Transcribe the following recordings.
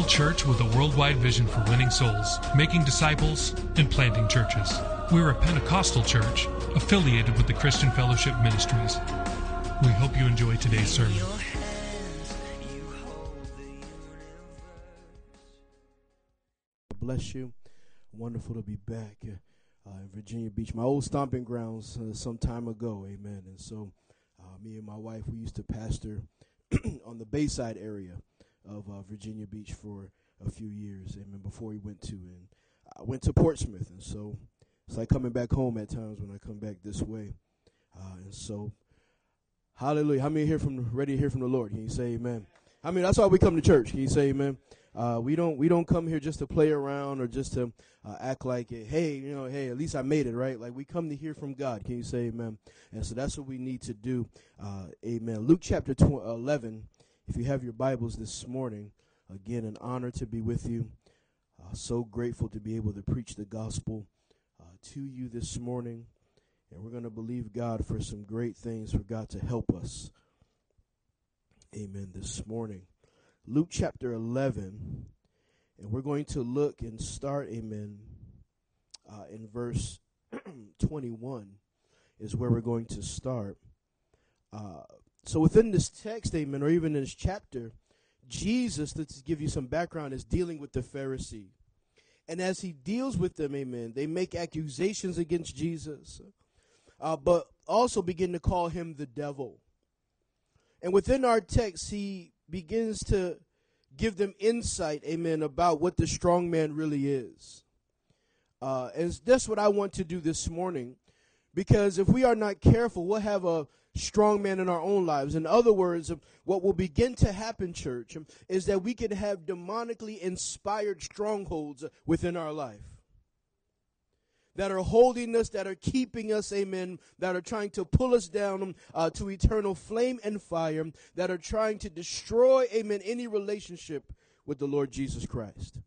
Local church with a worldwide vision for winning souls, making disciples, and planting churches. We are a Pentecostal church affiliated with the Christian Fellowship Ministries. We hope you enjoy today's sermon. Your hands, You hold the universe. bless you. Wonderful to be back uh, in Virginia Beach, my old stomping grounds uh, some time ago. Amen. And so, uh, me and my wife, we used to pastor on the Bayside area of uh, Virginia Beach for a few years. Amen. Before he went to and I went to Portsmouth, and so it's like coming back home at times when I come back this way. Uh, and so, Hallelujah. How many here from ready to hear from the Lord? Can you say Amen? I mean, that's why we come to church. Can you say Amen? Uh, we don't we don't come here just to play around or just to uh, act like it. Hey, you know, hey, at least I made it, right? Like we come to hear from God. Can you say Amen? And so that's what we need to do. Uh, amen. Luke chapter tw- 11. If you have your Bibles this morning, again, an honor to be with you. Uh, so grateful to be able to preach the gospel uh, to you this morning. And we're going to believe God for some great things for God to help us. Amen. This morning. Luke chapter 11. And we're going to look and start, amen, uh, in verse 21 is where we're going to start. Uh, so within this text, amen, or even in this chapter, Jesus, let's give you some background, is dealing with the Pharisee. And as he deals with them, amen, they make accusations against Jesus uh, but also begin to call him the devil. And within our text, he begins to give them insight, amen, about what the strong man really is. Uh, and that's what I want to do this morning. Because if we are not careful, we'll have a strong man in our own lives. In other words, what will begin to happen, church, is that we can have demonically inspired strongholds within our life that are holding us, that are keeping us, amen, that are trying to pull us down uh, to eternal flame and fire, that are trying to destroy, amen, any relationship with the Lord Jesus Christ.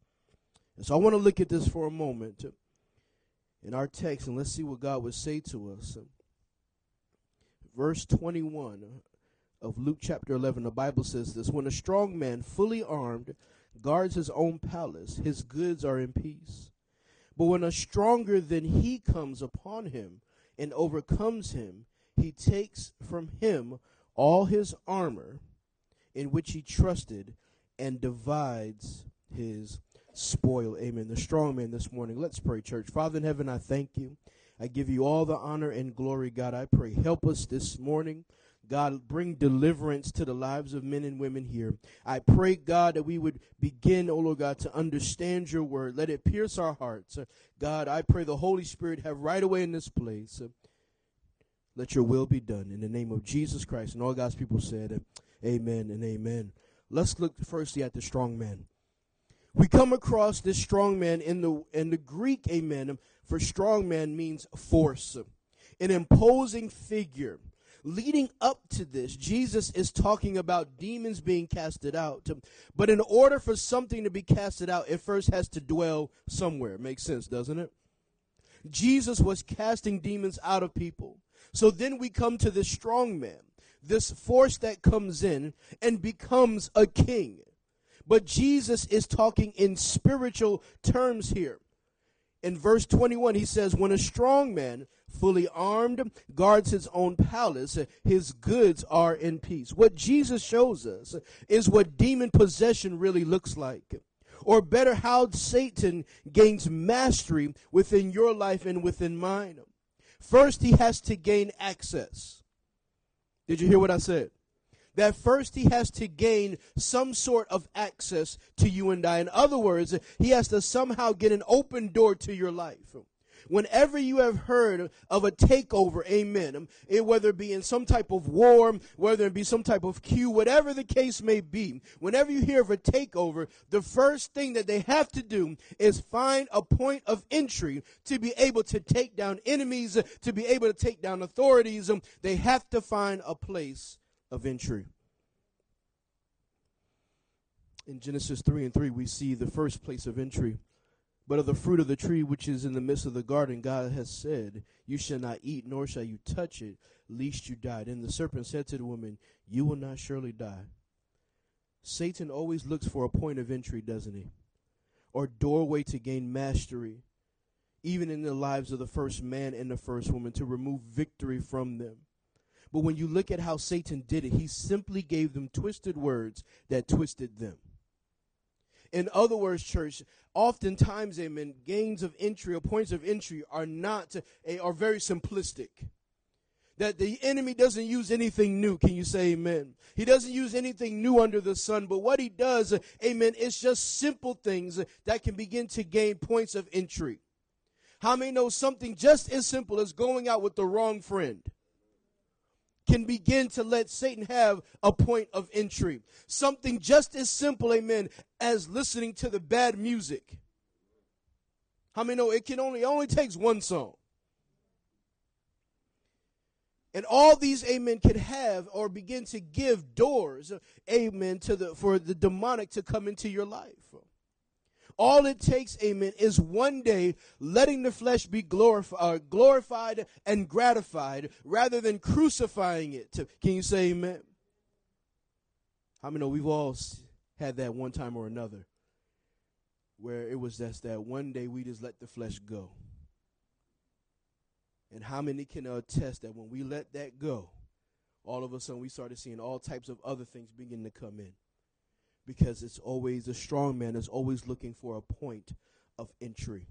And so I want to look at this for a moment in our text and let's see what God would say to us. Verse 21 of Luke chapter 11, the Bible says this When a strong man, fully armed, guards his own palace, his goods are in peace. But when a stronger than he comes upon him and overcomes him, he takes from him all his armor in which he trusted and divides his spoil. Amen. The strong man this morning. Let's pray, church. Father in heaven, I thank you. I give you all the honor and glory, God. I pray. Help us this morning. God, bring deliverance to the lives of men and women here. I pray, God, that we would begin, oh Lord God, to understand your word. Let it pierce our hearts. God, I pray the Holy Spirit have right away in this place. Let your will be done in the name of Jesus Christ. And all God's people said, Amen and amen. Let's look firstly at the strong man. We come across this strong man in the in the Greek, amen, for strong man means force, an imposing figure leading up to this, Jesus is talking about demons being casted out. But in order for something to be casted out, it first has to dwell somewhere. Makes sense, doesn't it? Jesus was casting demons out of people. So then we come to this strong man, this force that comes in and becomes a king. But Jesus is talking in spiritual terms here. In verse 21, he says, When a strong man, fully armed, guards his own palace, his goods are in peace. What Jesus shows us is what demon possession really looks like. Or better, how Satan gains mastery within your life and within mine. First, he has to gain access. Did you hear what I said? That first he has to gain some sort of access to you and I. In other words, he has to somehow get an open door to your life. whenever you have heard of a takeover, amen, it, whether it be in some type of war, whether it be some type of coup, whatever the case may be, whenever you hear of a takeover, the first thing that they have to do is find a point of entry to be able to take down enemies, to be able to take down authorities. They have to find a place of entry. In Genesis 3 and 3, we see the first place of entry. But of the fruit of the tree which is in the midst of the garden, God has said, You shall not eat, nor shall you touch it, lest you die. And the serpent said to the woman, You will not surely die. Satan always looks for a point of entry, doesn't he? Or doorway to gain mastery, even in the lives of the first man and the first woman, to remove victory from them. But when you look at how Satan did it, he simply gave them twisted words that twisted them. In other words, church, oftentimes, amen, gains of entry or points of entry are not, eh, are very simplistic. That the enemy doesn't use anything new. Can you say amen? He doesn't use anything new under the sun, but what he does, amen, is just simple things that can begin to gain points of entry. How many know something just as simple as going out with the wrong friend? Can begin to let Satan have a point of entry. Something just as simple, amen, as listening to the bad music. How many know it can only it only takes one song? And all these amen can have or begin to give doors, amen, to the for the demonic to come into your life. All it takes, amen, is one day letting the flesh be glorified, uh, glorified and gratified rather than crucifying it. Can you say amen? How many know we've all had that one time or another where it was just that one day we just let the flesh go. And how many can attest that when we let that go, all of a sudden we started seeing all types of other things begin to come in? Because it's always a strong man is always looking for a point of entry.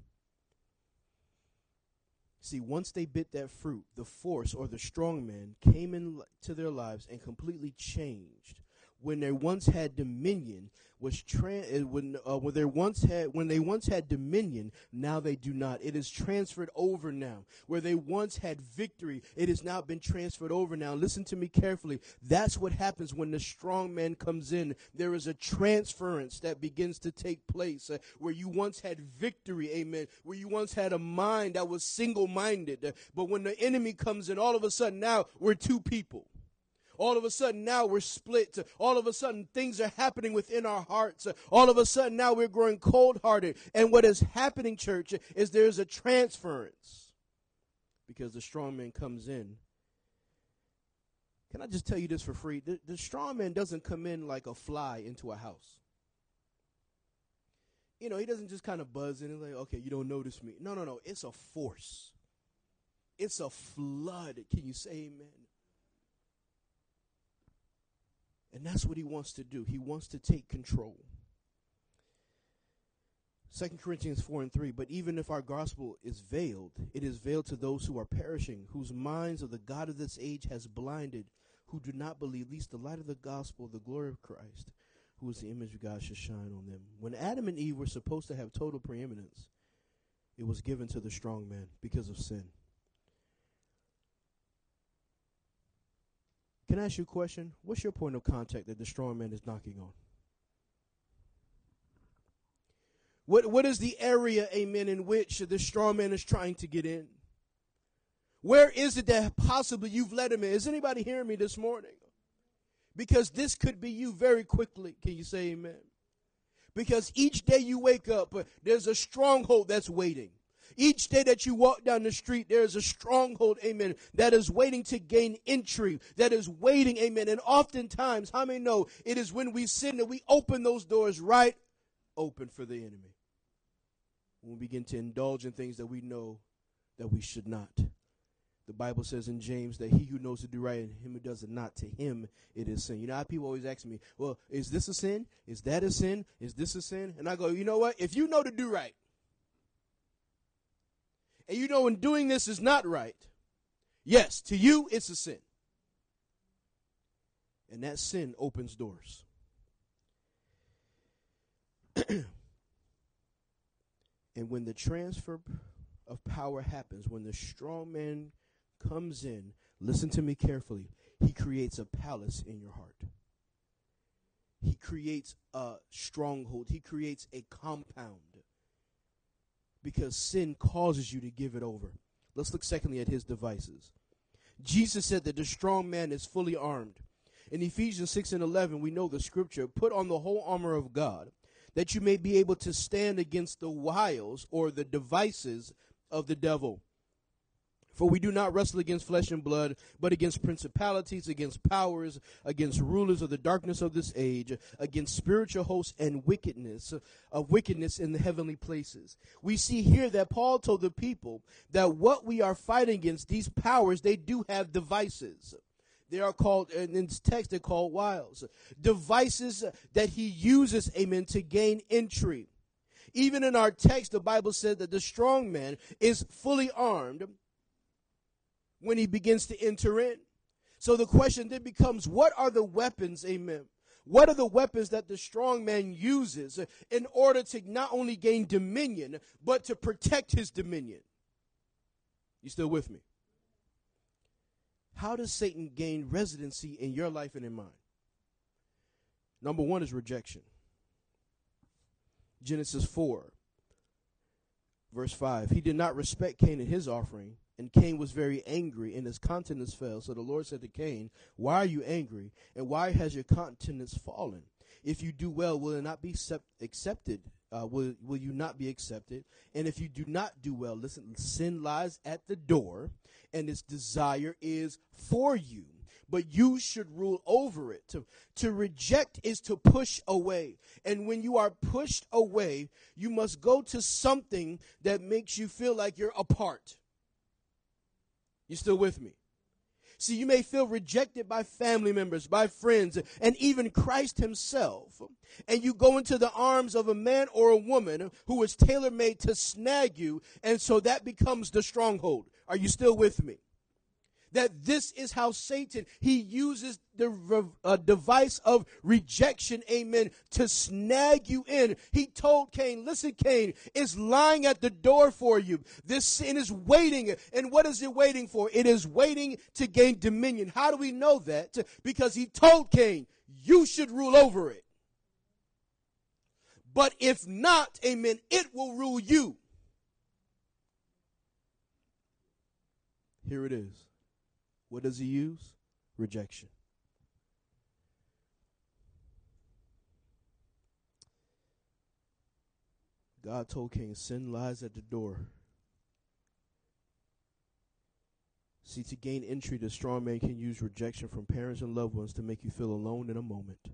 See, once they bit that fruit, the force or the strong man came into their lives and completely changed. When they once had dominion, was trans when uh, when they once had when they once had dominion now they do not. It is transferred over now. Where they once had victory it has now been transferred over now. Listen to me carefully. That's what happens when the strong man comes in. There is a transference that begins to take place uh, where you once had victory amen where you once had a mind that was single minded uh, but when the enemy comes in all of a sudden now we're two people all of a sudden now we're split. All of a sudden things are happening within our hearts. All of a sudden now we're growing cold hearted. And what is happening, church, is there's a transference because the strong man comes in. Can I just tell you this for free? The, the strong man doesn't come in like a fly into a house. You know, he doesn't just kind of buzz in and like, okay, you don't notice me. No, no, no. It's a force. It's a flood. Can you say amen? And that's what he wants to do. He wants to take control. 2 Corinthians 4 and 3 But even if our gospel is veiled, it is veiled to those who are perishing, whose minds of the God of this age has blinded, who do not believe, least the light of the gospel, the glory of Christ, who is the image of God, should shine on them. When Adam and Eve were supposed to have total preeminence, it was given to the strong man because of sin. Can I ask you a question? What's your point of contact that the strong man is knocking on? What what is the area, amen, in which the strong man is trying to get in? Where is it that possibly you've let him in? Is anybody hearing me this morning? Because this could be you very quickly. Can you say amen? Because each day you wake up, uh, there's a stronghold that's waiting. Each day that you walk down the street, there is a stronghold, amen, that is waiting to gain entry, that is waiting, amen. And oftentimes, how many know it is when we sin that we open those doors right open for the enemy? When we begin to indulge in things that we know that we should not. The Bible says in James that he who knows to do right and him who does it not, to him it is sin. You know how people always ask me, well, is this a sin? Is that a sin? Is this a sin? And I go, you know what? If you know to do right, and you know when doing this is not right, yes, to you it's a sin. And that sin opens doors. and when the transfer of power happens when the strong man comes in. Listen to me carefully. He creates a palace in your heart. He creates a stronghold. He creates a compound because sin causes you to give it over. Let's look secondly at his devices. Jesus said that the strong man is fully armed. In Ephesians 6 and 11, we know the scripture put on the whole armor of God that you may be able to stand against the wiles or the devices of the devil. For we do not wrestle against flesh and blood, but against principalities, against powers, against rulers of the darkness of this age, against spiritual hosts and wickedness of wickedness in the heavenly places. We see here that Paul told the people that what we are fighting against, these powers, they do have devices. They are called, in this text, they're called wiles. Devices that he uses, amen, to gain entry. Even in our text, the Bible said that the strong man is fully armed when he begins to enter in. So the question then becomes what are the weapons, amen? What are the weapons that the strong man uses in order to not only gain dominion, but to protect his dominion? You still with me? How does Satan gain residency in your life and in mine? Number one is rejection. Genesis 4, verse 5. He did not respect Cain and his offering, and Cain was very angry, and his countenance fell. So the Lord said to Cain, Why are you angry, and why has your countenance fallen? If you do well, will it not be accept- accepted? Uh, will, will you not be accepted? And if you do not do well, listen, sin lies at the door, and its desire is for you but you should rule over it. To, to reject is to push away. And when you are pushed away, you must go to something that makes you feel like you're apart. You still with me? See, you may feel rejected by family members, by friends, and even Christ himself. And you go into the arms of a man or a woman who is tailor made to snag you. And so that becomes the stronghold. Are you still with me? That this is how Satan he uses the uh, device of rejection, amen, to snag you in. He told Cain, "Listen, Cain, it's lying at the door for you. This sin is waiting, and what is it waiting for? It is waiting to gain dominion. How do we know that? Because he told Cain, "You should rule over it." But if not, amen, it will rule you. Here it is. What does he use? Rejection. God told Cain, sin lies at the door. See, to gain entry, the strong man can use rejection from parents and loved ones to make you feel alone in a moment.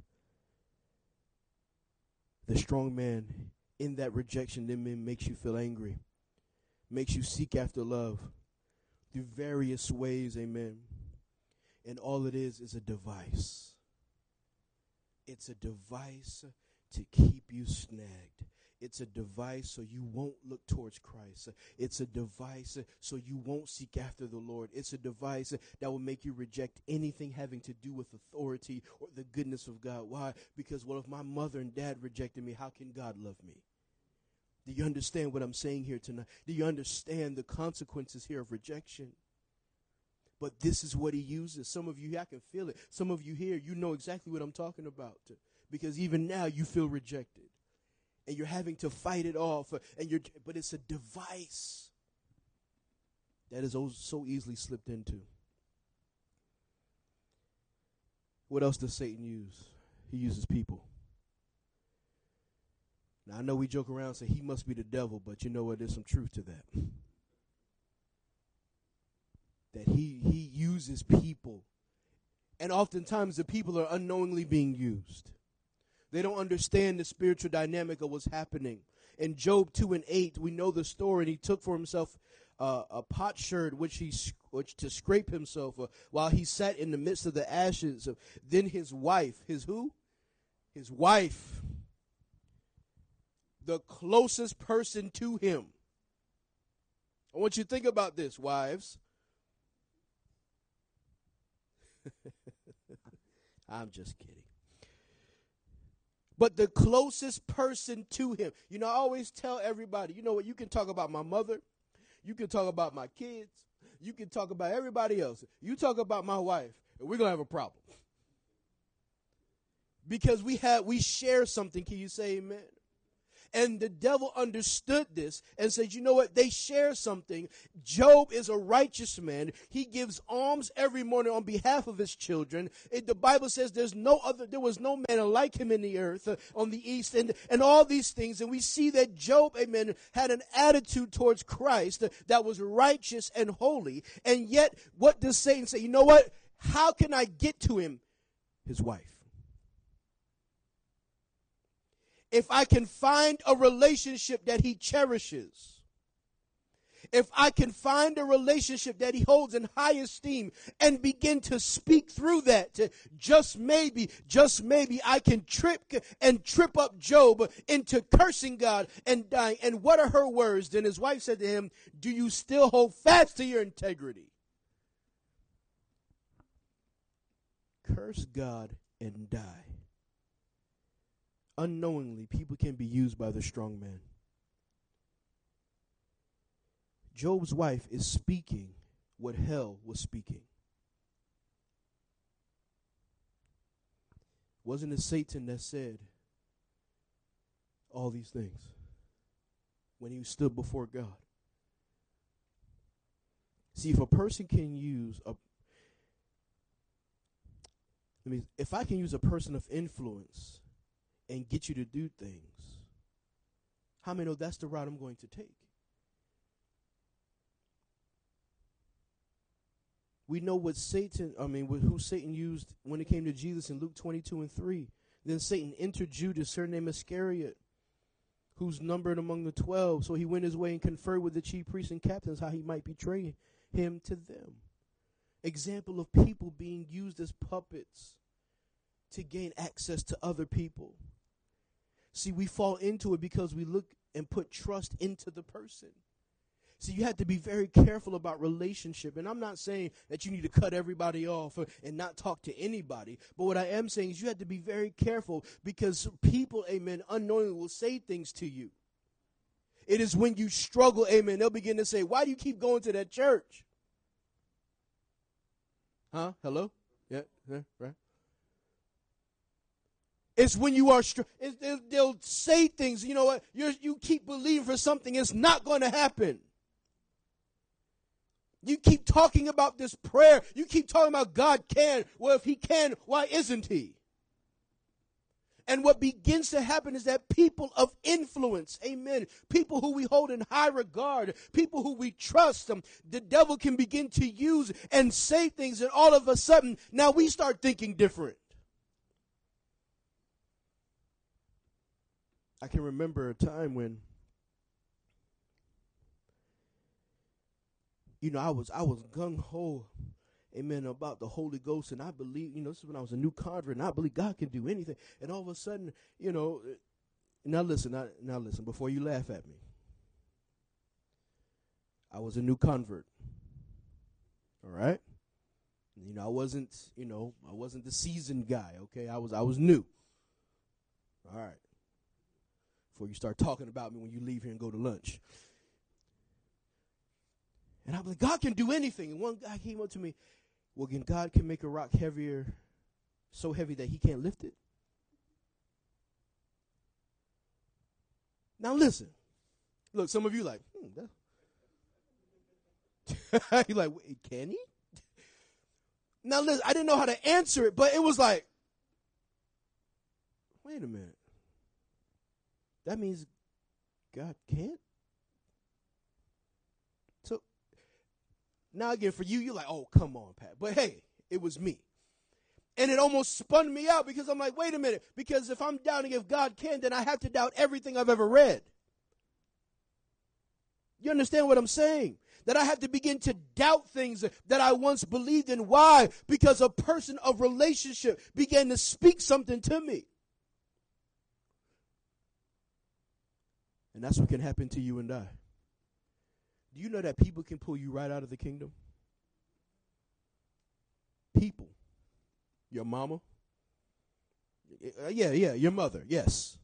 The strong man, in that rejection, then makes you feel angry, makes you seek after love through various ways, amen. And all it is is a device. It's a device to keep you snagged. It's a device so you won't look towards Christ. It's a device so you won't seek after the Lord. It's a device that will make you reject anything having to do with authority or the goodness of God. Why? Because, well, if my mother and dad rejected me, how can God love me? Do you understand what I'm saying here tonight? Do you understand the consequences here of rejection? But this is what he uses. Some of you, here I can feel it. Some of you here, you know exactly what I'm talking about. Because even now you feel rejected. And you're having to fight it off. And you're, but it's a device that is so easily slipped into. What else does Satan use? He uses people. Now I know we joke around and say he must be the devil, but you know what? There's some truth to that. That he he uses people. And oftentimes the people are unknowingly being used. They don't understand the spiritual dynamic of what's happening. In Job 2 and 8, we know the story, and he took for himself uh, a potsherd which he which to scrape himself uh, while he sat in the midst of the ashes. Then his wife, his who? His wife, the closest person to him. I want you to think about this, wives. I'm just kidding. But the closest person to him. You know, I always tell everybody, you know what, you can talk about my mother, You can talk about my kids. You can talk about everybody else. You talk about my wife, and we're gonna have a problem. Because we have we share something. Can you say amen? And the devil understood this and said, you know what? They share something. Job is a righteous man. He gives alms every morning on behalf of his children. It, the Bible says there's no other, there was no man like him in the earth uh, on the east and, and all these things. And we see that Job, amen, had an attitude towards Christ that was righteous and holy. And yet, what does Satan say? You know what? How can I get to him? His wife. If I can find a relationship that he cherishes, if I can find a relationship that he holds in high esteem and begin to speak through that, to just maybe, just maybe I can trip and trip up Job into cursing God and dying. And what are her words? Then his wife said to him, Do you still hold fast to your integrity? Curse God and die unknowingly, people can be used by the strong man. Job's wife is speaking what hell was speaking. Wasn't it Satan that said all these things when he stood before God? See, if a person can use a I mean, if I can use a person of influence and get you to do things, how many know that's the route I'm going to take? We know what Satan, I mean, who Satan used when it came to Jesus in Luke 22 and 3. Then Satan entered Judas, her name Iscariot, who's numbered among the 12. So he went his way and conferred with the chief priests and captains how he might betray him to them. Example of people being used as puppets to gain access to other people. See, we fall into it because we look and put trust into the person. See, you have to be very careful about relationship. And I'm not saying that you need to cut everybody off and not talk to anybody. But what I am saying is you have to be very careful because people, amen, unknowingly will say things to you. It is when you struggle, amen, they'll begin to say, Why do you keep going to that church? Huh? Hello? Yeah, yeah right. It's when you are, str- it's, they'll, they'll say things, you know what, you you keep believing for something, it's not going to happen. You keep talking about this prayer. You keep talking about God can. Well, if He can, why isn't He? And what begins to happen is that people of influence, amen, people who we hold in high regard, people who we trust, um, the devil can begin to use and say things, and all of a sudden, now we start thinking different. I can remember a time when you know I was I was gung ho, amen, about the Holy Ghost, and I believe you know this is when I was a new convert, and I believe God can do anything, and all of a sudden, you know, now listen, now, now listen, before you laugh at me, I was a new convert, all right. You know, I wasn't, you know, I wasn't the seasoned guy. Okay, I was, I was new. All right before you start talking about me when you leave here and go to lunch. And I'm like, God can do anything. And one guy came up to me, well, can God can make a rock heavier, so heavy that he can't lift it? Now listen. Look, some of you like, hmm, that. you like, can he? Now listen, I didn't know how to answer it, but it was like, wait a minute. That means God can't. So now again, for you, you're like, oh, come on, Pat. But hey, it was me. And it almost spun me out because I'm like, wait a minute. Because if I'm doubting if God can, then I have to doubt everything I've ever read. You understand what I'm saying? That I have to begin to doubt things that I once believed in. Why? Because a person of relationship began to speak something to me. And that's what can happen to you and I. Do you know that people can pull you right out of the kingdom? People. Your mama. Uh, yeah, yeah, your mother, yes.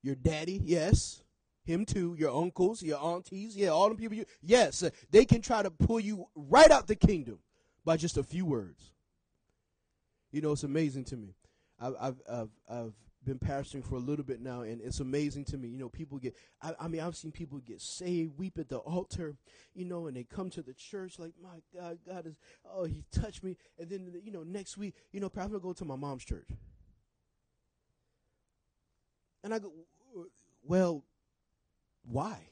Your daddy, yes. him too, your uncles, your aunties, yeah, all the people you, yes, uh, they can try to pull you right out the kingdom by just a few words. You know, it's amazing to me. I've, I've, I've, I've been pastoring for a little bit now, and it's amazing to me. You know, people get, I, I mean, I've seen people get saved, weep at the altar, you know, and they come to the church like, my God, God is, oh, he touched me. And then, you know, next week, you know, I'll go to my mom's church. And I go, well, why?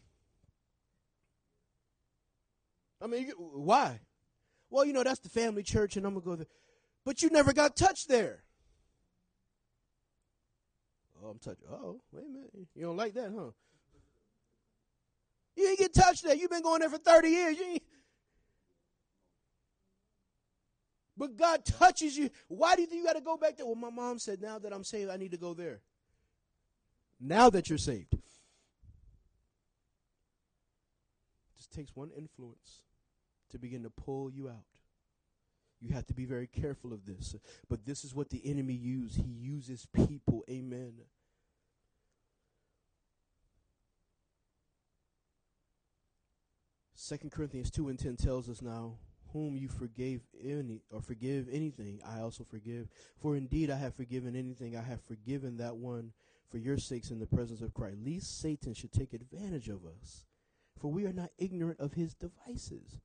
I mean, why? Well, you know, that's the family church, and I'm going to go there. But you never got touched there. Oh, I'm touched. Oh, wait a minute. You don't like that, huh? You ain't get touched there. You've been going there for 30 years. But God touches you. Why do you think you got to go back there? Well, my mom said, now that I'm saved, I need to go there. Now that you're saved. It Just takes one influence to begin to pull you out. You have to be very careful of this. But this is what the enemy uses. He uses people. Amen. Second Corinthians two and ten tells us now, whom you forgave any or forgive anything, I also forgive. For indeed I have forgiven anything, I have forgiven that one for your sakes in the presence of Christ. Least Satan should take advantage of us. For we are not ignorant of his devices.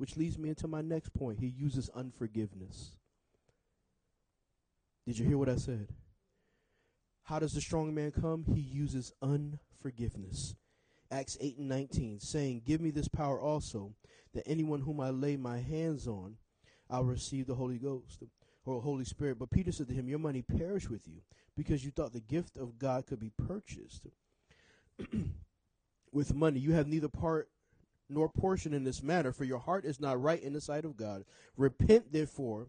Which leads me into my next point. He uses unforgiveness. Did you hear what I said? How does the strong man come? He uses unforgiveness. Acts 8 and 19, saying, Give me this power also, that anyone whom I lay my hands on, I'll receive the Holy Ghost or Holy Spirit. But Peter said to him, Your money perish with you, because you thought the gift of God could be purchased with money. You have neither part nor portion in this matter, for your heart is not right in the sight of God. Repent therefore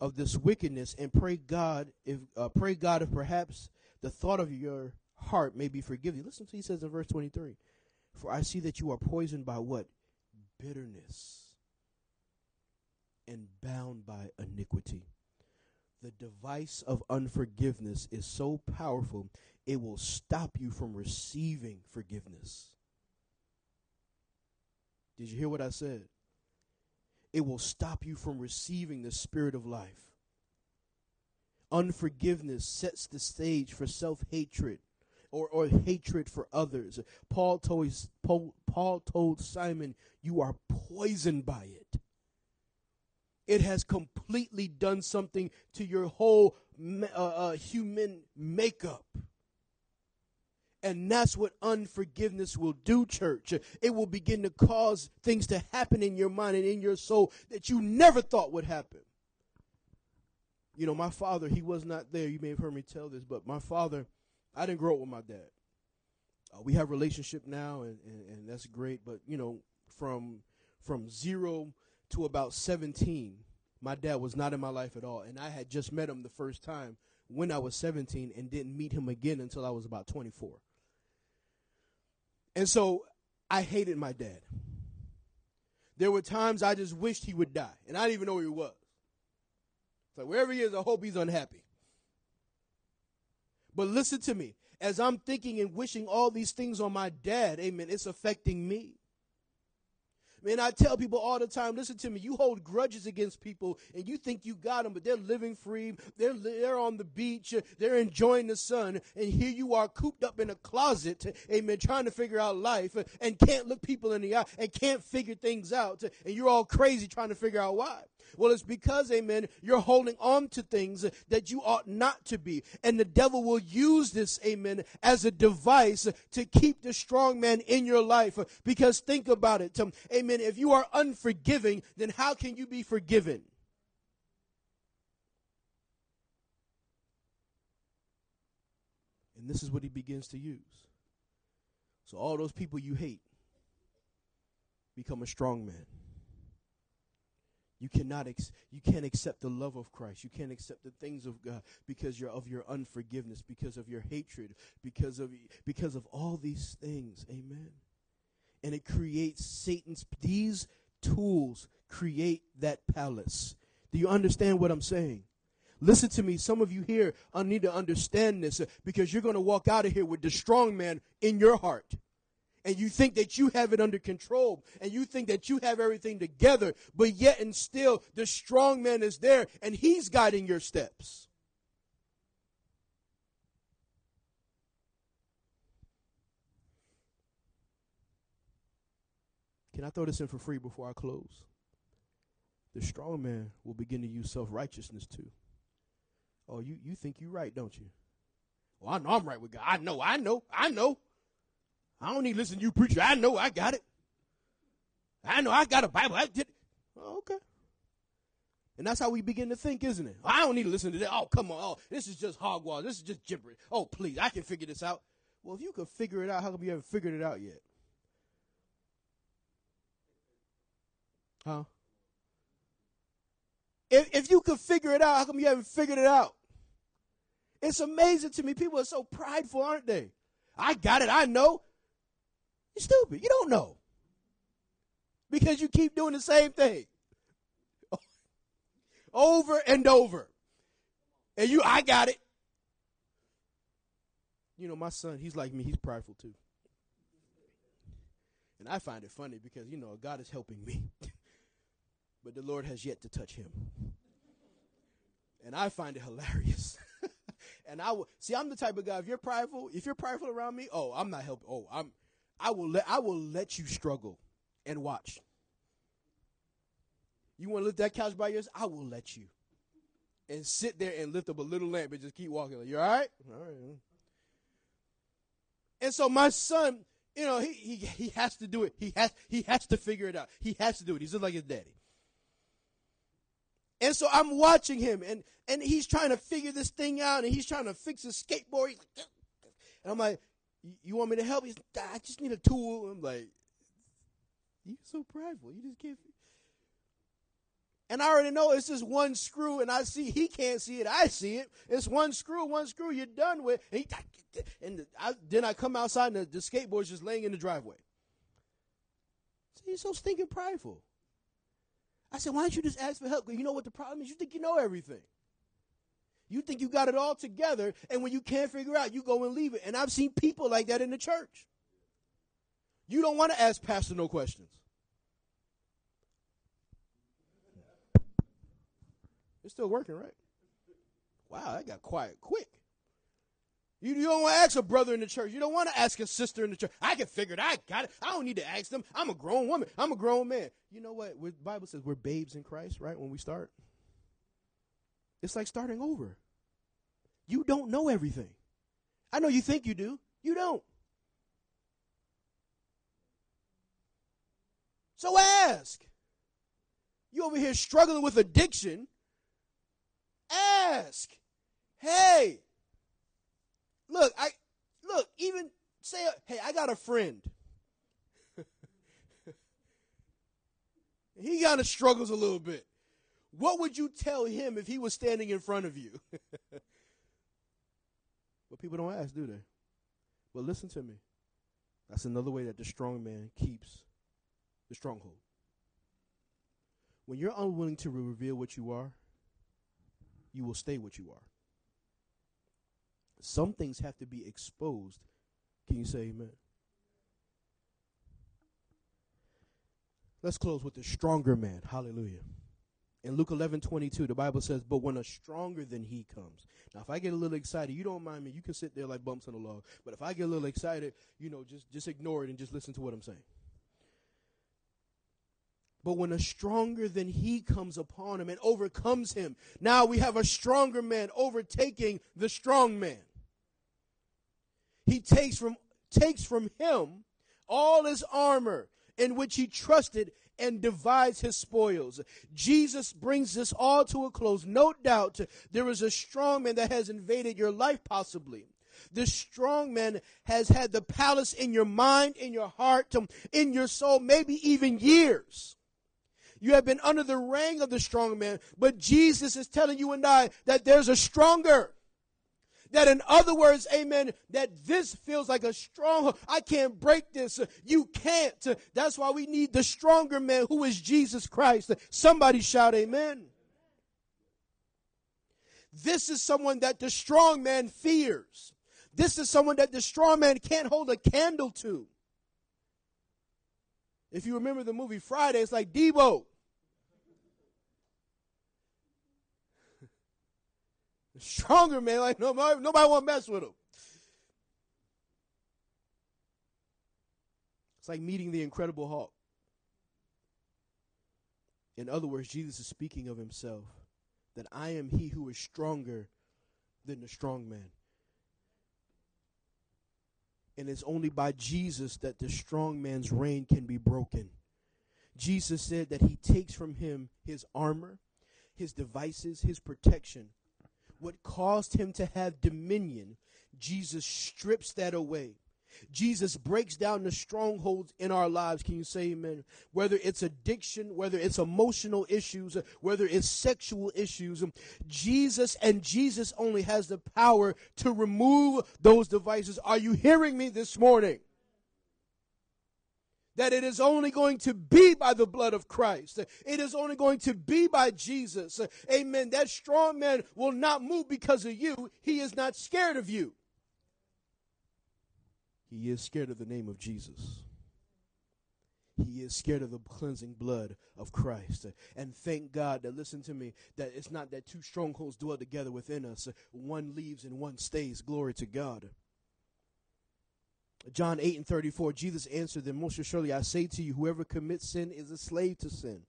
of this wickedness and pray God if uh, pray God if perhaps the thought of your heart may be forgiven. Listen to what he says in verse 23. For I see that you are poisoned by what? Bitterness and bound by iniquity. The device of unforgiveness is so powerful, it will stop you from receiving forgiveness. Did you hear what I said? It will stop you from receiving the spirit of life. Unforgiveness sets the stage for self hatred or, or hatred for others. Paul told, Paul, told Simon, You are poisoned by it. It has completely done something to your whole uh, uh, human makeup. And that's what unforgiveness will do, church. It will begin to cause things to happen in your mind and in your soul that you never thought would happen. You know, my father, he was not there. You may have heard me tell this, but my father, I didn't grow up with my dad. Uh, we have relationship now, and, and, and that's great. But you know, from from zero to about seventeen, my dad was not in my life at all, and I had just met him the first time when I was seventeen, and didn't meet him again until I was about twenty four. And so I hated my dad. There were times I just wished he would die, and I didn't even know where he was. Like wherever he is, I hope he's unhappy. But listen to me. As I'm thinking and wishing all these things on my dad, amen, it's affecting me. Man, I tell people all the time, listen to me, you hold grudges against people and you think you got them, but they're living free. They're, they're on the beach. They're enjoying the sun. And here you are cooped up in a closet, amen, trying to figure out life and can't look people in the eye and can't figure things out. And you're all crazy trying to figure out why. Well, it's because, amen, you're holding on to things that you ought not to be. And the devil will use this, amen, as a device to keep the strong man in your life. Because think about it, um, amen, if you are unforgiving, then how can you be forgiven? And this is what he begins to use. So all those people you hate become a strong man. You cannot ex- you can't accept the love of Christ. You can't accept the things of God because you're of your unforgiveness, because of your hatred, because of because of all these things. Amen. And it creates Satan's these tools create that palace. Do you understand what I'm saying? Listen to me. Some of you here I need to understand this uh, because you're going to walk out of here with the strong man in your heart. And you think that you have it under control and you think that you have everything together, but yet and still the strong man is there and he's guiding your steps. Can I throw this in for free before I close? The strong man will begin to use self righteousness too. Oh, you, you think you're right, don't you? Well, I know I'm right with God. I know, I know, I know. I don't need to listen to you preach. I know I got it. I know I got a Bible. I did. Oh, okay. And that's how we begin to think, isn't it? I don't need to listen to that. Oh, come on. Oh, this is just hogwash. This is just gibberish. Oh, please, I can figure this out. Well, if you could figure it out, how come you haven't figured it out yet? Huh? If, if you could figure it out, how come you haven't figured it out? It's amazing to me. People are so prideful, aren't they? I got it. I know. You're stupid. You don't know. Because you keep doing the same thing. over and over. And you, I got it. You know, my son, he's like me. He's prideful too. And I find it funny because, you know, God is helping me. but the Lord has yet to touch him. And I find it hilarious. and I will see I'm the type of guy if you're prideful, if you're prideful around me, oh, I'm not helping. Oh, I'm I will let I will let you struggle and watch. You want to lift that couch by yours? I will let you. And sit there and lift up a little lamp and just keep walking. Like, you all right? All right. And so my son, you know, he, he he has to do it. He has he has to figure it out. He has to do it. He's just like his daddy. And so I'm watching him, and and he's trying to figure this thing out, and he's trying to fix his skateboard. Like, and I'm like, "You want me to help?" you? "I just need a tool." I'm like, "You're so prideful. You just can't." And I already know it's just one screw, and I see he can't see it. I see it. It's one screw, one screw. You're done with. And, he, and I, then I come outside, and the, the skateboard's just laying in the driveway. See, he's so stinking prideful. I said, why don't you just ask for help? You know what the problem is? You think you know everything. You think you got it all together, and when you can't figure out, you go and leave it. And I've seen people like that in the church. You don't want to ask pastor no questions. It's still working, right? Wow, that got quiet quick. You, you don't want to ask a brother in the church. You don't want to ask a sister in the church. I can figure it. I got it. I don't need to ask them. I'm a grown woman. I'm a grown man. You know what? The Bible says we're babes in Christ, right? When we start, it's like starting over. You don't know everything. I know you think you do. You don't. So ask. You over here struggling with addiction. Ask. Hey, look, I look, even say, hey, I got a friend. he kind of struggles a little bit. What would you tell him if he was standing in front of you? but people don't ask, do they? But listen to me. That's another way that the strong man keeps the stronghold. When you're unwilling to reveal what you are, you will stay what you are. Some things have to be exposed. Can you say amen? Let's close with the stronger man. Hallelujah. In Luke 11 22, the Bible says, But when a stronger than he comes. Now, if I get a little excited, you don't mind me. You can sit there like bumps on a log. But if I get a little excited, you know, just, just ignore it and just listen to what I'm saying. But when a stronger than he comes upon him and overcomes him, now we have a stronger man overtaking the strong man. He takes from takes from him all his armor in which he trusted and divides his spoils. Jesus brings this all to a close. No doubt there is a strong man that has invaded your life possibly. This strong man has had the palace in your mind, in your heart, in your soul, maybe even years. You have been under the reign of the strong man, but Jesus is telling you and I that there's a stronger. That in other words, amen, that this feels like a stronghold. I can't break this. You can't. That's why we need the stronger man who is Jesus Christ. Somebody shout amen. This is someone that the strong man fears. This is someone that the strong man can't hold a candle to. If you remember the movie Friday, it's like Deebo. Stronger man, like nobody, nobody want to mess with him. It's like meeting the Incredible Hulk. In other words, Jesus is speaking of himself that I am he who is stronger than the strong man. And it's only by Jesus that the strong man's reign can be broken. Jesus said that he takes from him his armor, his devices, his protection. What caused him to have dominion, Jesus strips that away. Jesus breaks down the strongholds in our lives. Can you say amen? Whether it's addiction, whether it's emotional issues, whether it's sexual issues, Jesus and Jesus only has the power to remove those devices. Are you hearing me this morning? That it is only going to be by the blood of Christ. It is only going to be by Jesus. Amen. That strong man will not move because of you. He is not scared of you. He is scared of the name of Jesus. He is scared of the cleansing blood of Christ. And thank God that, listen to me, that it's not that two strongholds dwell together within us. One leaves and one stays. Glory to God. John 8 and 34, Jesus answered them, Most surely I say to you, whoever commits sin is a slave to sin.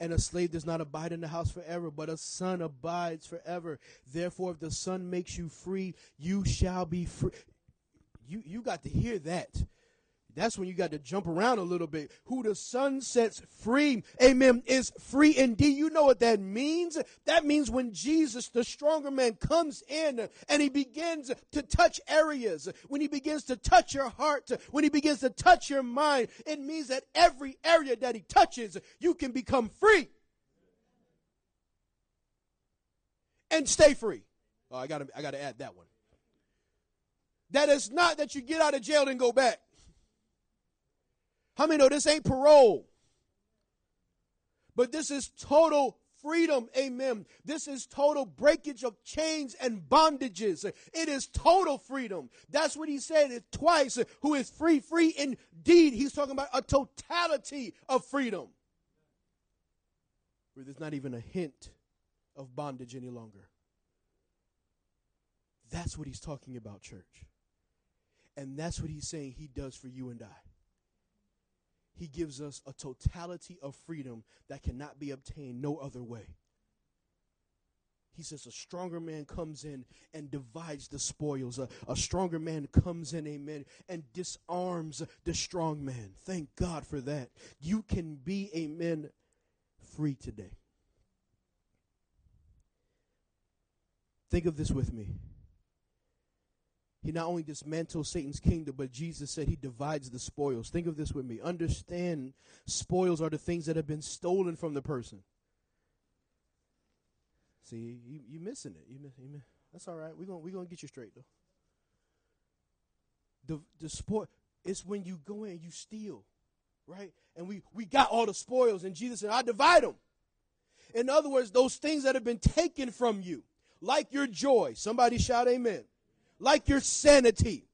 And a slave does not abide in the house forever, but a son abides forever. Therefore, if the son makes you free, you shall be free. You, you got to hear that. That's when you got to jump around a little bit. Who the son sets free, amen, is free indeed. You know what that means? That means when Jesus, the stronger man, comes in and he begins to touch areas, when he begins to touch your heart, when he begins to touch your mind, it means that every area that he touches, you can become free and stay free. Oh, I got to I got to add that one. That is not that you get out of jail and go back. How many know this ain't parole? But this is total freedom. Amen. This is total breakage of chains and bondages. It is total freedom. That's what he said it twice. Who is free, free indeed. He's talking about a totality of freedom. Where there's not even a hint of bondage any longer. That's what he's talking about, church. And that's what he's saying he does for you and I. He gives us a totality of freedom that cannot be obtained no other way. He says a stronger man comes in and divides the spoils. A, a, stronger man comes in, amen, and disarms the strong man. Thank God for that. You can be, amen, free today. Think of this with me. He not only dismantles Satan's kingdom, but Jesus said he divides the spoils. Think of this with me. Understand spoils are the things that have been stolen from the person. See, you you missing it. You, miss, you miss, that's all right. We're gonna we're gonna get you straight though. The the spoil it's when you go in and you steal, right? And we we got all the spoils, and Jesus said, I divide them. In other words, those things that have been taken from you, like your joy. Somebody shout amen like your sanity,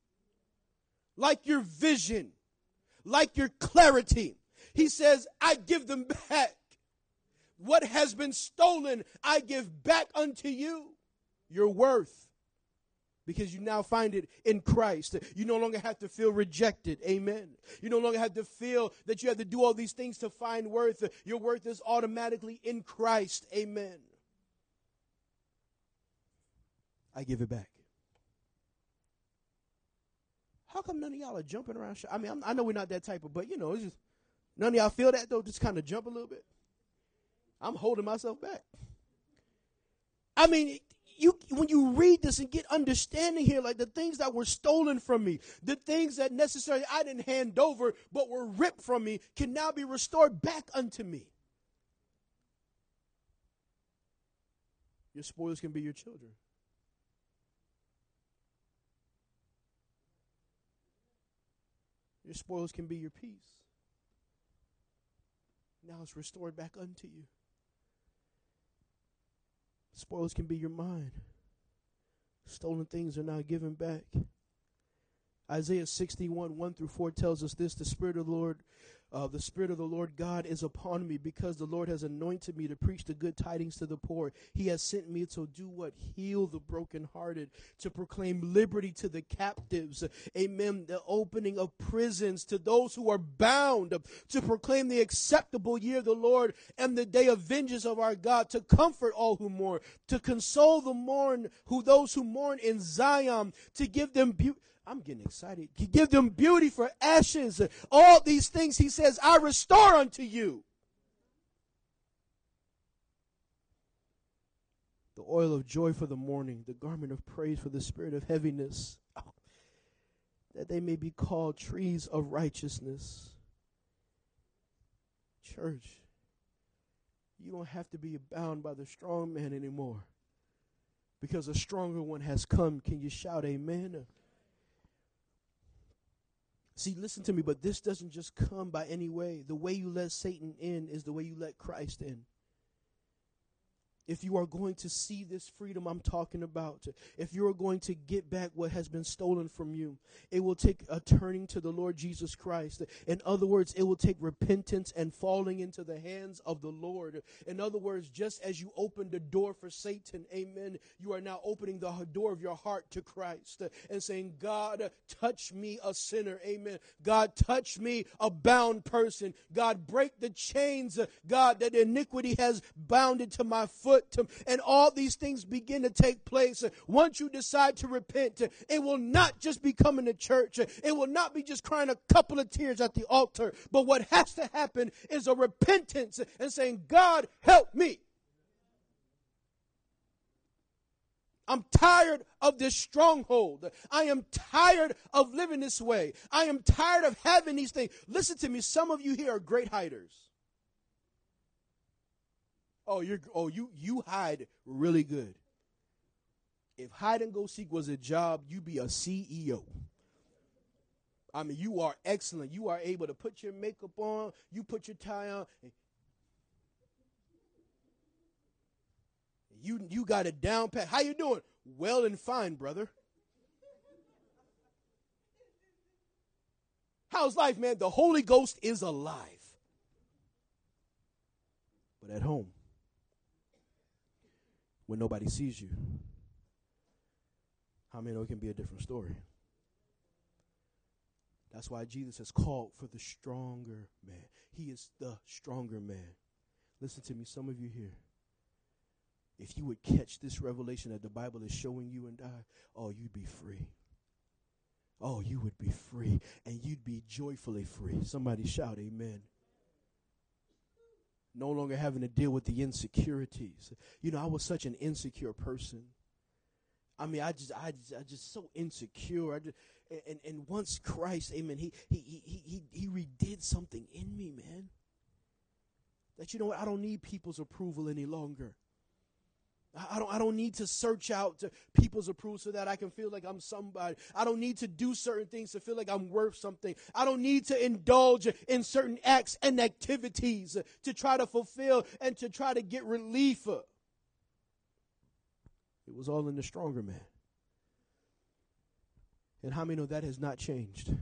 like your vision, like your clarity. He says, I give them back. What has been stolen, I give back unto you. Your worth. Because you now find it in Christ. You no longer have to feel rejected. Amen. You no longer have to feel that you have to do all these things to find worth. Your worth is automatically in Christ. Amen. I give it back. How come none of y'all are jumping around? I mean, I'm, i know we're not that type of, but you know, it's just none of y'all feel that though. Just kind of jump a little bit. I'm holding myself back. I mean, you when you read this and get understanding here, like the things that were stolen from me, the things that necessarily I didn't hand over but were ripped from me, can now be restored back unto me. Your spoils can be your children. Your spoils can be your peace. Now it's restored back unto you. Spoils can be your mind. Stolen things are now given back. Isaiah 61, 1 through 4 tells us this The Spirit of the Lord uh, the Spirit of the Lord God is upon me because the Lord has anointed me to preach the good tidings to the poor. He has sent me to do what? Heal the brokenhearted, to proclaim liberty to the captives. Amen. The opening of prisons to those who are bound, to proclaim the acceptable year of the Lord and the day of vengeance of our God, to comfort all who mourn, to console the mourn who those who mourn in Zion, to give them beauty. I'm getting excited. To give them beauty for ashes. All these things, he says, I restore unto you. The oil of joy for the mourning, the garment of praise for the spirit of heaviness, that they may be called trees of righteousness. Church, you don't have to be bound by the strong man anymore because a stronger one has come. Can you shout amen? See, listen to me, but this doesn't just come by any way. The way you let Satan in is the way you let Christ in. If you are going to see this freedom I'm talking about, if you are going to get back what has been stolen from you, it will take a turning to the Lord Jesus Christ. In other words, it will take repentance and falling into the hands of the Lord. In other words, just as you opened the door for Satan, amen, you are now opening the door of your heart to Christ and saying, God, touch me, a sinner, amen. God, touch me, a bound person. God, break the chains, God, that iniquity has bounded to my foot. And all these things begin to take place. Once you decide to repent, it will not just be coming to church. It will not be just crying a couple of tears at the altar. But what has to happen is a repentance and saying, God, help me. I'm tired of this stronghold. I am tired of living this way. I am tired of having these things. Listen to me. Some of you here are great hiders. Oh, you're oh you you hide really good. If hide and go seek was a job, you'd be a CEO. I mean, you are excellent. You are able to put your makeup on, you put your tie on. You you got a down pat. How you doing? Well and fine, brother. How's life, man? The Holy Ghost is alive. But at home, when nobody sees you, how many know it can be a different story? That's why Jesus has called for the stronger man. He is the stronger man. Listen to me, some of you here. If you would catch this revelation that the Bible is showing you and I, oh, you'd be free. Oh, you would be free and you'd be joyfully free. Somebody shout, Amen. No longer having to deal with the insecurities. You know, I was such an insecure person. I mean, I just, I just, I just so insecure. I just, and and once Christ, Amen, he he he he he redid something in me, man. That you know what, I don't need people's approval any longer. I don't, I don't need to search out to people's approval so that I can feel like I'm somebody. I don't need to do certain things to feel like I'm worth something. I don't need to indulge in certain acts and activities to try to fulfill and to try to get relief. It was all in the stronger man. And how many know that has not changed?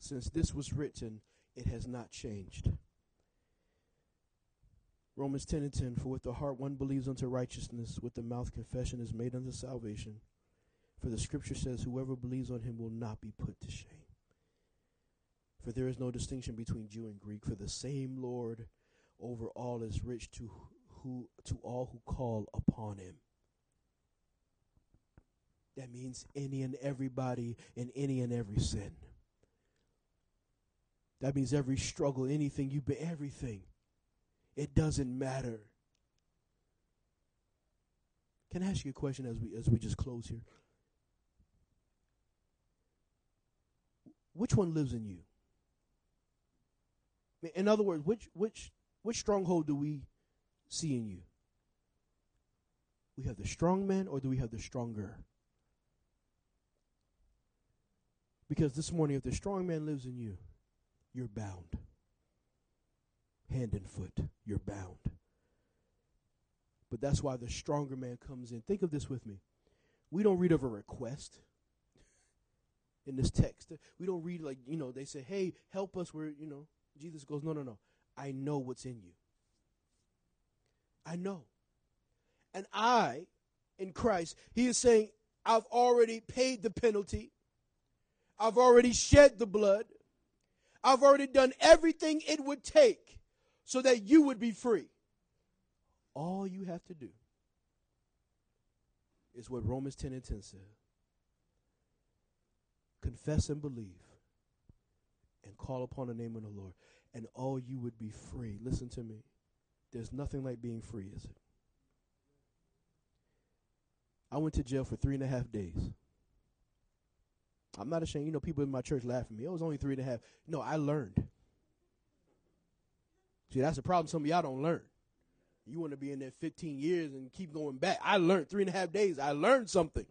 Since this was written, it has not changed. Romans 10 and 10 For with the heart one believes unto righteousness, with the mouth confession is made unto salvation. For the scripture says, Whoever believes on him will not be put to shame. For there is no distinction between Jew and Greek, for the same Lord over all is rich to who to all who call upon him. That means any and everybody in any and every sin. That means every struggle, anything you be everything. It doesn't matter. Can I ask you a question as we as we just close here? Which one lives in you? In other words, which which which stronghold do we see in you? We have the strong man or do we have the stronger? Because this morning, if the strong man lives in you, you're bound. Hand and foot, you're bound. But that's why the stronger man comes in. Think of this with me. We don't read of a request in this text. We don't read like, you know, they say, hey, help us. We're, you know, Jesus goes, No, no, no. I know what's in you. I know. And I, in Christ, he is saying, I've already paid the penalty. I've already shed the blood. I've already done everything it would take so that you would be free. All you have to do is what Romans 10 and 10 says confess and believe and call upon the name of the Lord, and all you would be free. Listen to me. There's nothing like being free, is it? I went to jail for three and a half days. I'm not ashamed. You know, people in my church laugh at me. It was only three and a half. No, I learned. See, that's the problem. Some of y'all don't learn. You want to be in there 15 years and keep going back. I learned three and a half days. I learned something.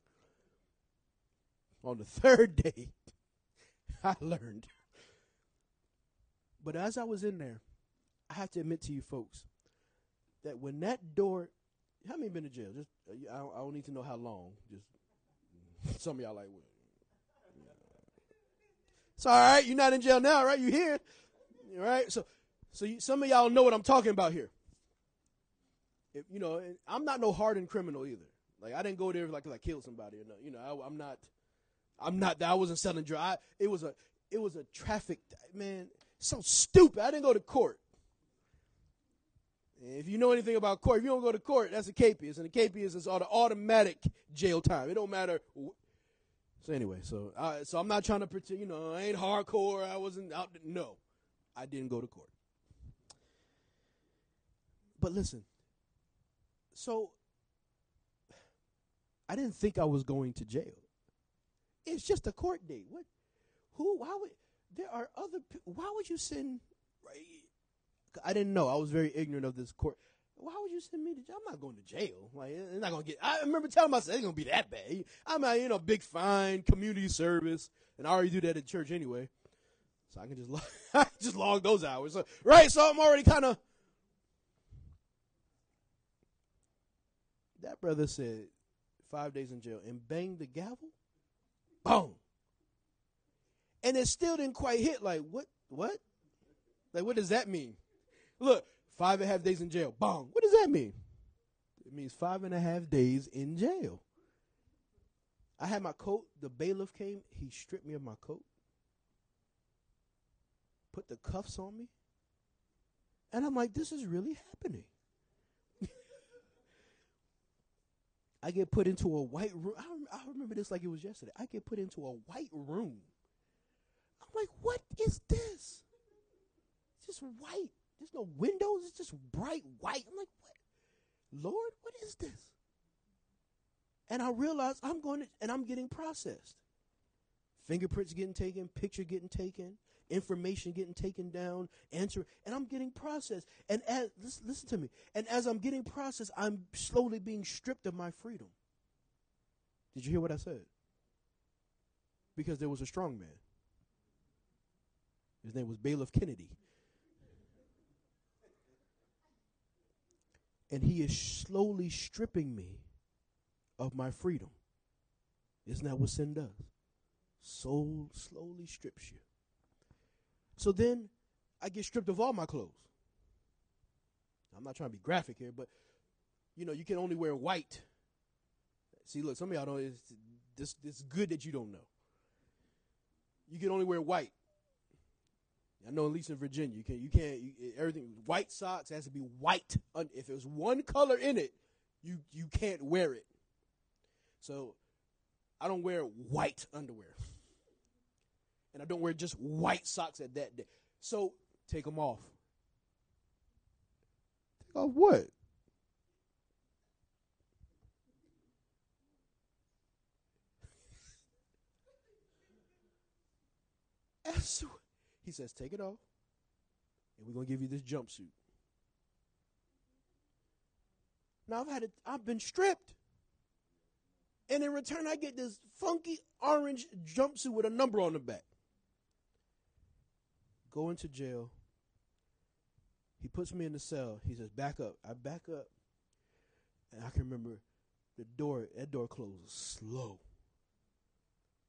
On the third day, I learned. But as I was in there, I have to admit to you folks that when that door, how many been to jail? Just uh, I don't, I don't need to know how long. Just some of y'all like, well, it's all right. You're not in jail now, right? You here, all right? So, so you, some of y'all know what I'm talking about here. If, you know, I'm not no hardened criminal either. Like I didn't go there like I killed somebody or no. You know, I, I'm not. I'm not. I wasn't selling drugs. It was a. It was a traffic. Man, so stupid. I didn't go to court. And If you know anything about court, if you don't go to court, that's a capias, and a capias is automatic jail time. It don't matter. So anyway, so I, so I'm not trying to pretend. You know, I ain't hardcore. I wasn't out. No, I didn't go to court. But listen. So I didn't think I was going to jail. It's just a court date. What? Who? Why would? There are other. Why would you send? I didn't know. I was very ignorant of this court. Why would you send me to jail? I'm not going to jail. Like, it's not gonna get. I remember telling myself it's gonna be that bad. I'm a you know big fine community service, and I already do that at church anyway, so I can just log, just log those hours. So, right, so I'm already kind of. That brother said five days in jail and banged the gavel. Boom. And it still didn't quite hit. Like what? What? Like what does that mean? Look, five and a half days in jail. Boom. What does that mean? It means five and a half days in jail. I had my coat. The bailiff came. He stripped me of my coat, put the cuffs on me, and I'm like, this is really happening. I get put into a white room. I, I remember this like it was yesterday. I get put into a white room. I'm like, what is this? It's just white. There's no windows. It's just bright white. I'm like, what? Lord, what is this? And I realize I'm going to, and I'm getting processed. Fingerprints getting taken, picture getting taken, information getting taken down, answer, and I'm getting processed. And as listen, listen to me. And as I'm getting processed, I'm slowly being stripped of my freedom. Did you hear what I said? Because there was a strong man. His name was Bailiff Kennedy. And he is slowly stripping me of my freedom. Isn't that what sin does? Soul slowly strips you. So then I get stripped of all my clothes. I'm not trying to be graphic here, but you know, you can only wear white. See, look, some of y'all don't. It's, this, it's good that you don't know. You can only wear white. I know, at least in Virginia, you can. You can't. You, everything white socks has to be white. If there's one color in it, you you can't wear it. So, I don't wear white underwear, and I don't wear just white socks at that day. So, take them off. Take off what? He says, take it off, and we're gonna give you this jumpsuit. Now I've had it, I've been stripped. And in return, I get this funky orange jumpsuit with a number on the back. Go into jail. He puts me in the cell. He says, back up. I back up. And I can remember the door, that door closes slow.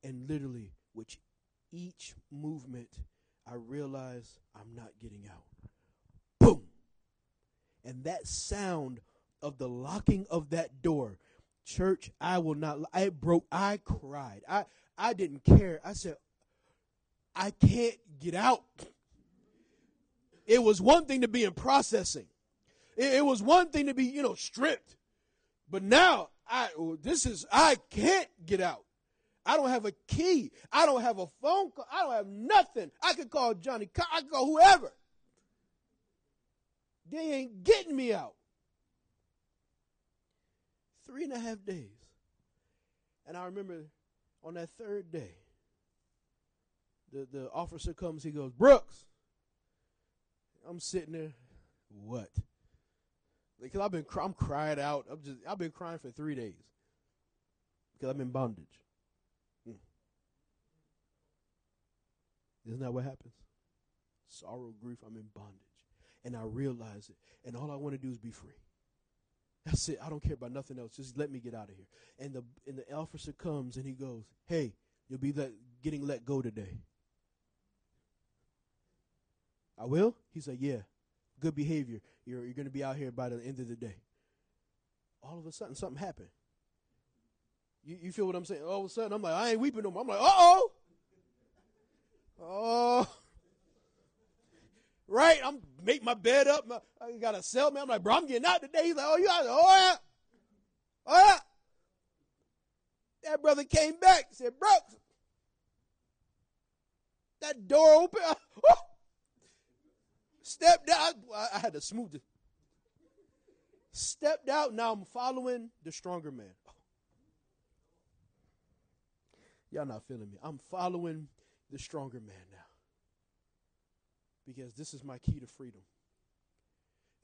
And literally, with each movement, I realize I'm not getting out. Boom. And that sound of the locking of that door, church, I will not. I broke. I cried. I I didn't care. I said, I can't get out. It was one thing to be in processing. It, it was one thing to be, you know, stripped. But now I oh, this is I can't get out. I don't have a key. I don't have a phone call. I don't have nothing. I could call Johnny. I could call whoever. They ain't getting me out. Three and a half days. And I remember on that third day, the, the officer comes, he goes, Brooks. I'm sitting there, what? Because I've been, I'm crying out. I'm just, I've been crying for three days because I'm in bondage. Mm. Isn't that what happens? Sorrow, grief, I'm in bondage. And I realize it. And all I want to do is be free. That's it. I don't care about nothing else. Just let me get out of here. And the and the officer comes and he goes, "Hey, you'll be let, getting let go today." I will. He said, "Yeah, good behavior. You're you're going to be out here by the end of the day." All of a sudden, something happened. You you feel what I'm saying? All of a sudden, I'm like, I ain't weeping no more. I'm like, uh oh, oh. Right? I'm make my bed up. My, I got a cell man. I'm like, bro, I'm getting out today. He's like, oh, you got oh yeah. Oh yeah. That brother came back, said, Brooks, that door open. Oh. Stepped out. I, had to smooth it. Stepped out. Now I'm following the stronger man. Y'all not feeling me. I'm following the stronger man now because this is my key to freedom.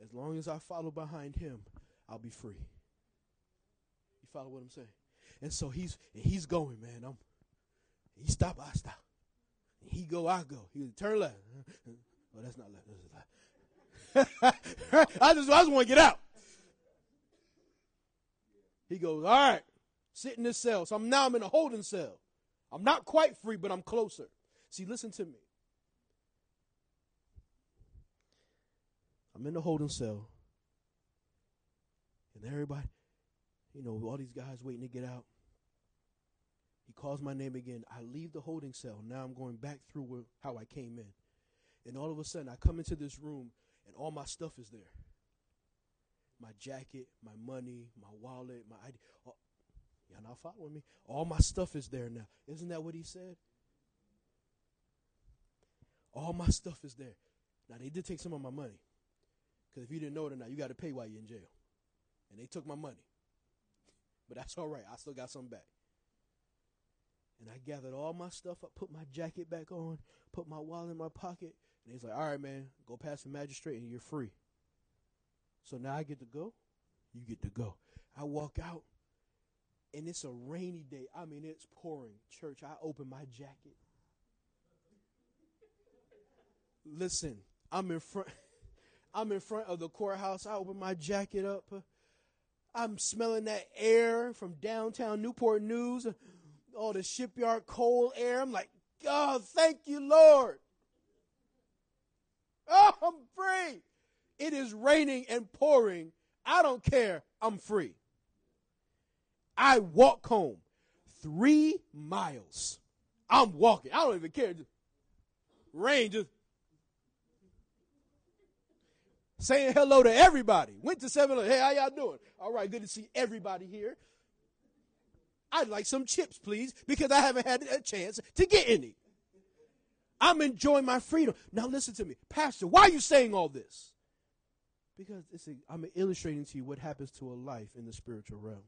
As long as I follow behind him, I'll be free. You follow what I'm saying? And so he's he's going, man. I'm he stop, I stop. He go, I go. He turn left. Oh, that's not left. That's. I just I just want to get out. He goes, all right, sit in this cell. So I'm now I'm in a holding cell. I'm not quite free, but I'm closer. See, listen to me. I'm in the holding cell. And everybody, you know, all these guys waiting to get out. He calls my name again. I leave the holding cell. Now I'm going back through where, how I came in. And all of a sudden, I come into this room, and all my stuff is there my jacket, my money, my wallet, my ID. All, y'all not following me? All my stuff is there now. Isn't that what he said? All my stuff is there. Now, they did take some of my money. Because if you didn't know it or not, you got to pay while you're in jail. And they took my money. But that's all right. I still got some back. And I gathered all my stuff up, put my jacket back on, put my wallet in my pocket. And he's like, all right, man, go past the magistrate and you're free. So now I get to go. You get to go. I walk out, and it's a rainy day. I mean, it's pouring. Church, I open my jacket. Listen, I'm in front. I'm in front of the courthouse. I open my jacket up. I'm smelling that air from downtown Newport News, all the shipyard coal air. I'm like, God, thank you, Lord. Oh, I'm free. It is raining and pouring. I don't care. I'm free. I walk home three miles. I'm walking. I don't even care. Just rain just saying hello to everybody. Went to 7 Hey, how y'all doing? All right, good to see everybody here. I'd like some chips, please, because I haven't had a chance to get any. I'm enjoying my freedom. Now listen to me. Pastor, why are you saying all this? Because a, I'm illustrating to you what happens to a life in the spiritual realm.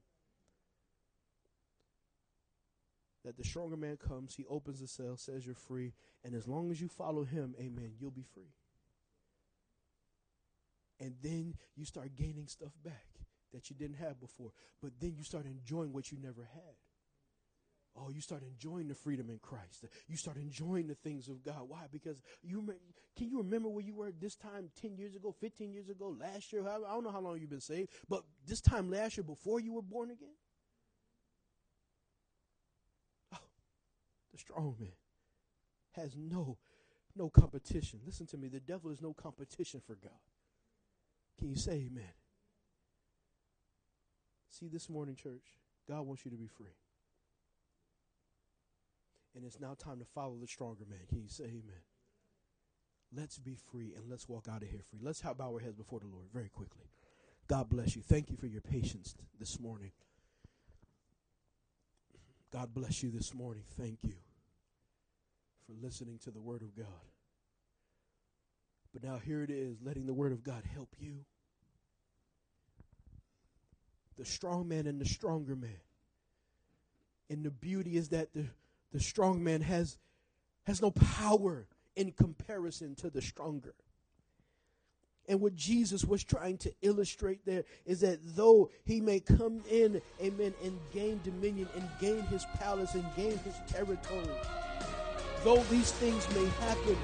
That the stronger man comes, he opens the cell, says you're free, and as long as you follow him, amen, you'll be free. And then you start gaining stuff back that you didn't have before. But then you start enjoying what you never had. Oh, you start enjoying the freedom in Christ. You start enjoying the things of God. Why? Because you can you remember where you were this time 10 years ago, 15 years ago, last year? I don't know how long you've been saved, but this time last year before you were born again? Oh, the strong man has no no competition. Listen to me. The devil is no competition for God. Can you say amen? See, this morning, church, God wants you to be free. And it's now time to follow the stronger man. Can you say amen? Let's be free and let's walk out of here free. Let's bow our heads before the Lord very quickly. God bless you. Thank you for your patience this morning. God bless you this morning. Thank you for listening to the Word of God. But now here it is, letting the Word of God help you. The strong man and the stronger man. And the beauty is that the, the strong man has, has no power in comparison to the stronger. And what Jesus was trying to illustrate there is that though he may come in, amen, and gain dominion and gain his palace and gain his territory, though these things may happen,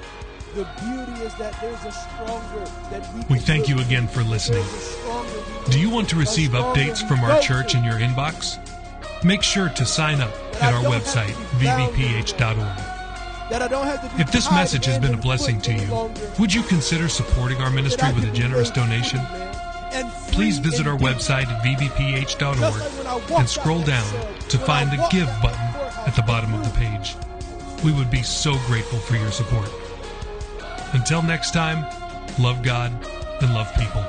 the beauty is that there's a stronger that we We thank you again for listening. There's a stronger we Do you want to receive updates from our church in your inbox? Make sure to sign up at our website, be If this message has been a blessing to you, would you consider supporting our ministry with a generous donation? Please visit our website at walked and scroll down to find the Give button at the bottom of the page. We would be so grateful for your support. Until next time, love God and love people.